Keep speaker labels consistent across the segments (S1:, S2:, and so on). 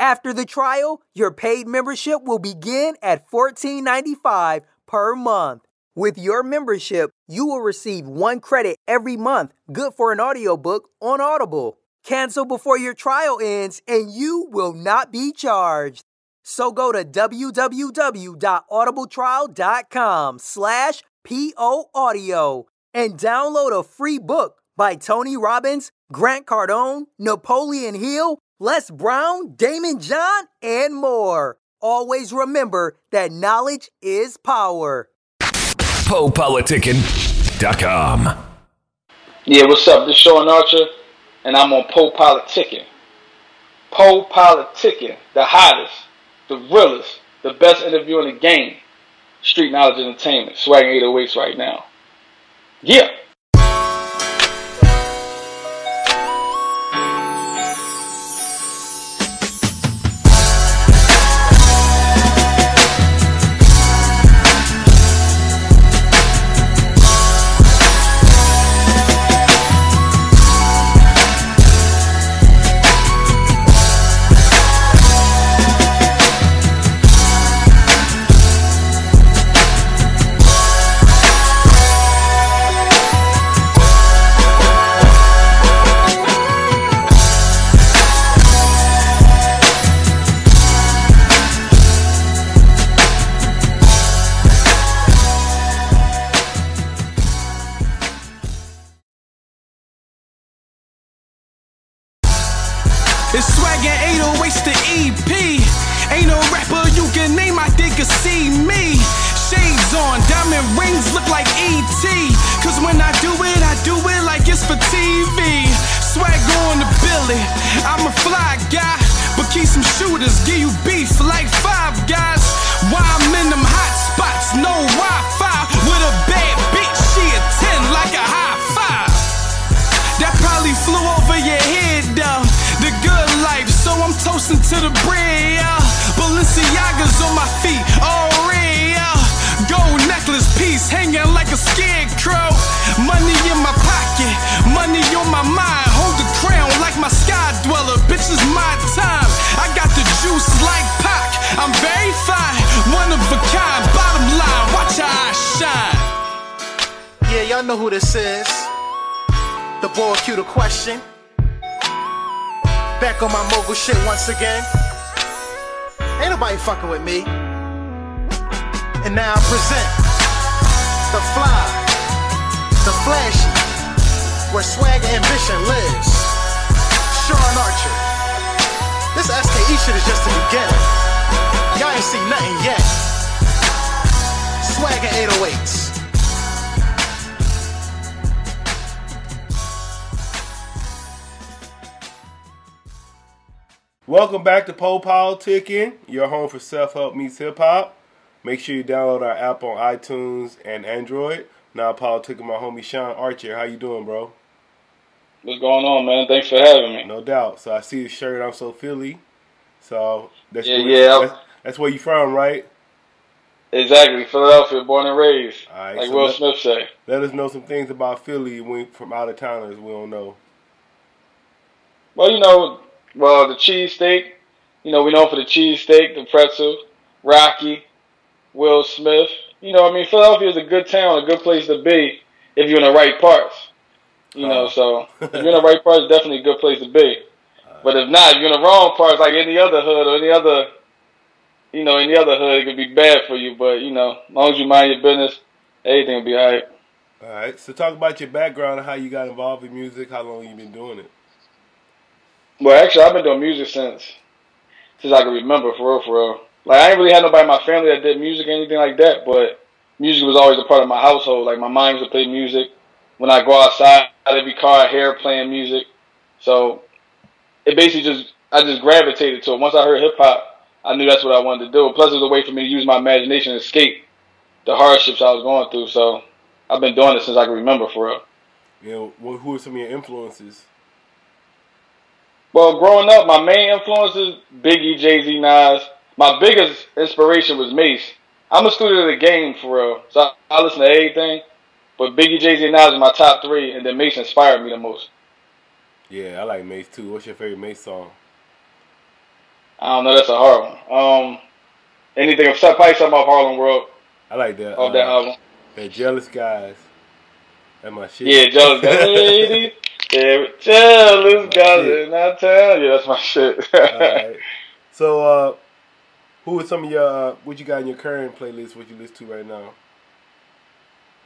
S1: After the trial, your paid membership will begin at $14.95 per month. With your membership, you will receive one credit every month, good for an audiobook on Audible. Cancel before your trial ends and you will not be charged. So go to www.audibletrial.com slash poaudio and download a free book by Tony Robbins, Grant Cardone, Napoleon Hill, Les Brown, Daymond John, and more. Always remember that knowledge is power.
S2: PoePoliticking.com.
S3: Yeah, what's up? This is Shawn Archer, and I'm on Poe Politicking. Poe Politicking, the hottest, the realest, the best interview in the game. Street Knowledge Entertainment, swagging 808s right now. Yeah.
S4: Diamond rings look like ET. Cause when I do it, I do it like it's for TV. Swag on the billy, I'm a fly guy. But keep some shooters, give you beef like five guys. Why I'm in them hot spots, no Wi-Fi. With a bad bitch, she a 10 like a high five. That probably flew over your head though. The good life, so I'm toasting to the bread. Yeah. Balenciaga's on my feet, a scarecrow. Money in my pocket, money on my mind. Hold the crown like my sky dweller. Bitch, it's my time. I got the juice like Pac. I'm very fine, one of a kind. Bottom line, watch how I shine.
S5: Yeah, y'all know who this is. The boy Q the question. Back on my mogul shit once again. Ain't nobody fucking with me. And now I present the fly, the flashy, where swag ambition lives. Shawn Archer. This SKE shit is just the beginning. Y'all ain't seen nothing yet. Swag and 808s.
S6: Welcome back to Poe Politicking, your home for self-help meets hip-hop. Make sure you download our app on iTunes and Android. Now politicking my homie Shawn Archer. How you doing, bro?
S3: What's going on, man? Thanks for having me.
S6: No doubt. So I see the shirt. I'm so Philly. So that's
S3: Yeah,
S6: where,
S3: yeah.
S6: That's, that's where you from, right?
S3: Exactly. Philadelphia, born and raised.
S6: Right,
S3: like
S6: so
S3: Will
S6: let-
S3: Smith say.
S6: Let us know some things about Philly we, from out of towners we don't know.
S3: Well, you know, well, the cheesesteak. You know, we know for the cheesesteak, the pretzel, Rocky, Will Smith. You know, I mean, Philadelphia is a good town, a good place to be if you're in the right parts. You know,
S6: Oh.
S3: so if you're in the right parts, definitely a good place to be. But if not, if you're in the wrong parts, like any other hood or any other, you know, any other hood, it could be bad for you. But you know, as long as you mind your business, everything will be alright.
S6: All right. So talk about your background and how you got involved in music. How long you been doing it?
S3: Well, actually, I've been doing music since since I can remember, for real, for real. Like I ain't really had nobody in my family that did music or anything like that, but music was always a part of my household. Like my mom used to play music. When I go outside, every car I hear playing music. So it basically just I just gravitated to it. Once I heard hip hop, I knew that's what I wanted to do. Plus, it was a way for me to use my imagination and escape the hardships I was going through. So I've been doing it since I can remember, for real.
S6: You know, who are some of your influences?
S3: Well, growing up, my main influences Biggie, Jay Z, Nas. My biggest inspiration was Mase. I'm a student of the game for real, so I, I listen to everything. But Biggie, Jay Z, and Nas are my top three, and then Mase inspired me the most.
S6: Yeah, I like Mase too. What's your favorite Mase song?
S3: I don't know. That's a hard one. Um, anything probably something off Harlem World.
S6: I like that.
S3: Off uh, that album.
S6: That Jealous Guys. That my shit.
S3: Yeah, Jealous Guys. yeah, Jealous Guys in our town. Yeah, that's my shit.
S6: Alright. So, uh, who are some of your uh, what you got in your current playlist? What you listen to right now?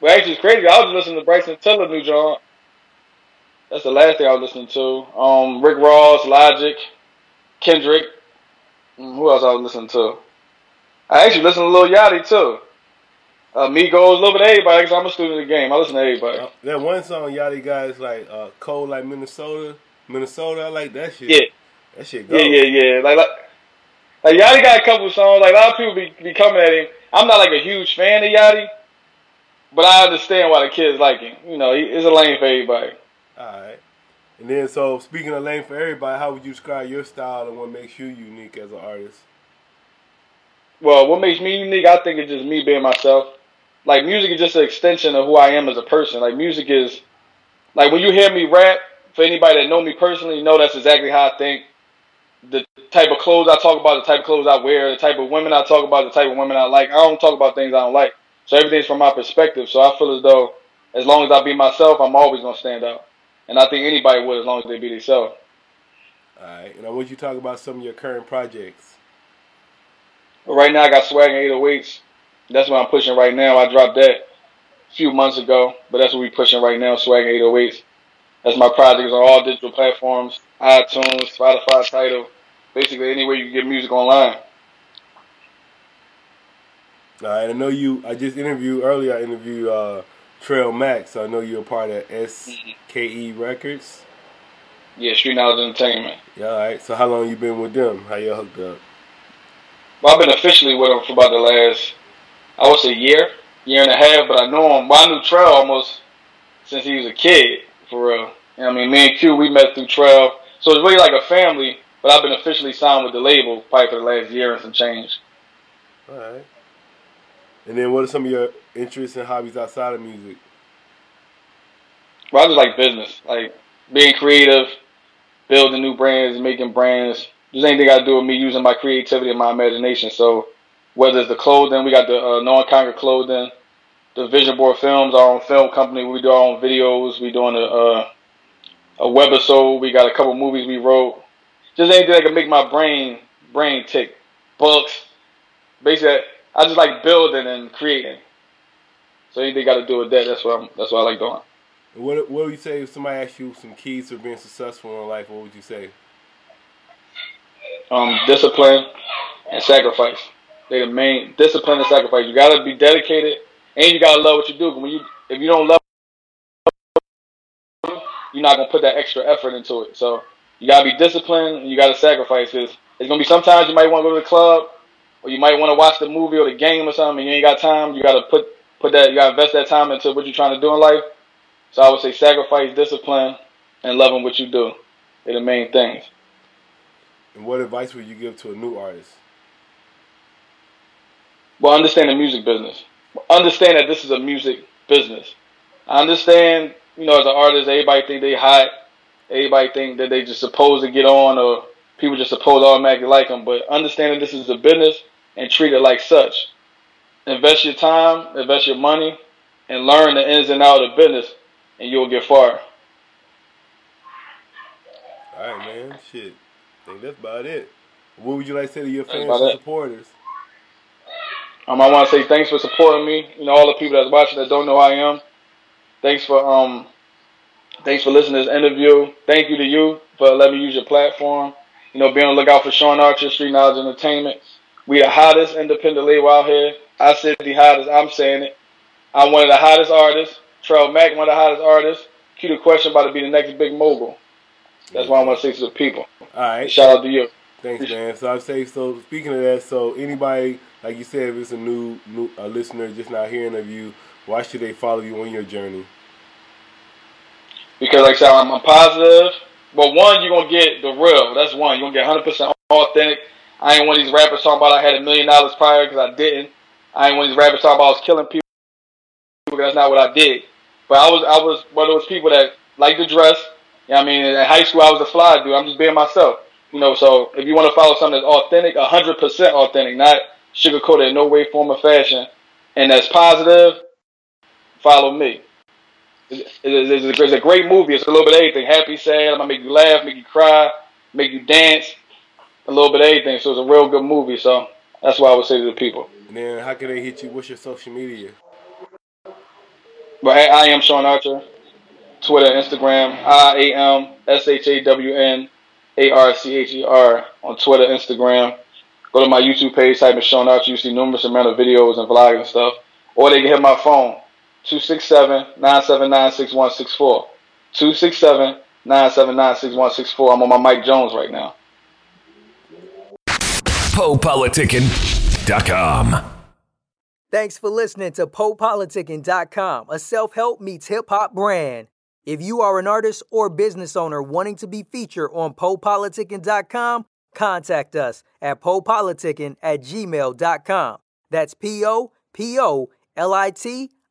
S3: Well, actually, it's crazy. I was listening to Bryson Tiller new John. That's the last thing I was listening to. Um, Rick Ross, Logic, Kendrick. Mm, who else I was listening to? I actually listened to Lil Yachty too. Uh, Migos, a little bit of everybody because I'm a student of the game. I listen to everybody. Uh,
S6: that one song Yachty got is like uh, cold like Minnesota. Minnesota, I like that shit.
S3: Yeah.
S6: That shit
S3: goes. Yeah, yeah, yeah. Like, like, like Yachty got a couple songs. Like a lot of people be, be coming at him. I'm not like a huge fan of Yachty, but I understand why the kids like him. You know, it's a lane for everybody.
S6: All right. And then, so speaking of lane for everybody, how would you describe your style and what makes you unique as an artist?
S3: Well, what makes me unique, I think, is just me being myself. Like music is just an extension of who I am as a person. Like music is, like when you hear me rap, for anybody that know me personally, you know that's exactly how I think. The type of clothes I talk about, the type of clothes I wear, the type of women I talk about, the type of women I like. I don't talk about things I don't like. So everything's from my perspective. So I feel as though as long as I be myself, I'm always gonna stand out. And I think anybody would as long as they be themselves.
S6: All right. And I want you to talk about some of your current projects.
S3: Well, right now I got Swag and 808s. That's what I'm pushing right now. I dropped that a few months ago, but that's what we're pushing right now, Swag and 808s. That's my projects on all digital platforms, iTunes, Spotify, Tidal, basically anywhere you can get music online.
S6: All right, I know you. I just interviewed earlier. I interviewed uh, Trell Mack. So I know you're a part of SKE Records.
S3: Yeah, Street Knowledge Entertainment.
S6: Yeah, all right. So how long you been with them? How you hooked up?
S3: Well, I've been officially with them for about the last, I would say, year, year and a half. But I know him. Well, I knew Trell almost since he was a kid, for real. You know I mean, me and Q, we met through Trail, so it's really like a family. But I've been officially signed with the label probably for the last year and some change.
S6: All right. And then, what are some of your interests and hobbies outside of music?
S3: Well, I just like business, like being creative, building new brands, making brands. Just anything I do with me using my creativity and my imagination. So, whether it's the clothing, we got the uh, Conquer clothing, the Vision Board Films, our own film company. We do our own videos. We doing a uh, a webisode. We got a couple movies we wrote. Just anything that can make my brain brain tick. Books, basically I just like building and creating. So anything got to do with that, that's what I'm, that's what I like doing.
S6: What What would you say if somebody asked you some keys to being successful in life? What would you say?
S3: Um, discipline and sacrifice. They the main discipline and sacrifice. You gotta be dedicated, and you gotta love what you do. When you if you don't love, you're not gonna put that extra effort into it. So you gotta be disciplined, and you gotta sacrifice. Cause it's gonna be sometimes you might want to go to the club, or you might want to watch the movie or the game or something, and you ain't got time. You gotta put put that you gotta invest that time into what you're trying to do in life. So I would say sacrifice, discipline, and loving what you do. They're the main things.
S6: And what advice would you give to a new artist?
S3: Well, understand the music business. Understand that this is a music business. I understand, you know, as an artist, everybody think they hot. Everybody think that they just supposed to get on, or people just supposed to automatically like them. But understand that this is a business and treat it like such. Invest your time, invest your money, and learn the ins and outs of business, and you'll get far.
S6: All right, man. Shit. I think that's about it. What would you like to say to your fans and supporters?
S3: Um, I want to say thanks for supporting me. You know, all the people that's watching that don't know who I am. Thanks for um, thanks for listening to this interview. Thank you to you for letting me use your platform. You know, be on the lookout for Shawn Archer, Street Knowledge Entertainment. We the hottest independent label out here. I said the hottest. I'm saying it. I'm one of the hottest artists. Trell Mack, one of the hottest artists. Q the question about to be the next big mogul. That's what I want to say to the people.
S6: All right.
S3: Shout out to you.
S6: Thanks, man. So I say so. Speaking of that, so anybody like you said, if it's a new, new a listener just not hearing of you, why should they follow you on your journey?
S3: Because like I said, I'm, I'm positive. But one, you're gonna get the real. That's one. You're gonna get 100 percent authentic. I ain't one of these rappers talking about I had a million dollars prior because I didn't. I ain't one of these rappers talking about I was killing people. Because that's not what I did. But I was I was one of those people that like to dress. You know I mean? In high school, I was a fly dude. I'm just being myself. You know, so if you want to follow something that's authentic, 100% authentic, not sugarcoated in no way, form, or fashion, and that's positive, follow me. It's, it's, it's, a great movie. It's a little bit of everything. Happy, sad. I'm gonna make you laugh, make you cry, make you dance, a little bit of everything. So it's a real good movie. So that's what I would say to the people.
S6: And then how can they hit you? What's your social media?
S3: But hey, I am Shawn Archer. Twitter, Instagram, I A M S H A W N A R C H E R on Twitter, Instagram. Go to my YouTube page, type in Shawn Archer. You see numerous amount of videos and vlogs and stuff. Or they can hit my phone, 267-979-6164. 267-979-6164. I'm on my Mike Jones right now.
S2: PoePoliticking.com.
S1: Thanks for listening to PoePoliticking.com, a self help meets hip hop brand. If you are an artist or business owner wanting to be featured on PoePoliticking.com, contact us at PoePoliticking at gmail.com. That's P O P O L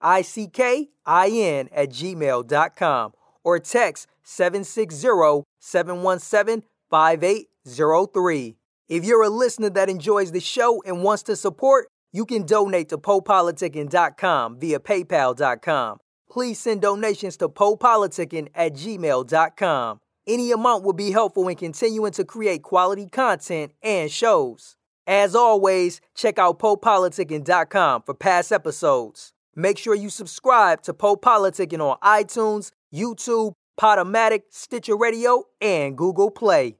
S1: I C K I N at gmail.com or text 760 717 5803. If you're a listener that enjoys the show and wants to support, you can donate to PoePoliticking.com via PayPal.com. Please send donations to PoePoliticking at gmail.com. Any amount will be helpful in continuing to create quality content and shows. As always, check out PoePoliticking.com for past episodes. Make sure you subscribe to Poe Politicking on iTunes, YouTube, Podomatic, Stitcher Radio, and Google Play.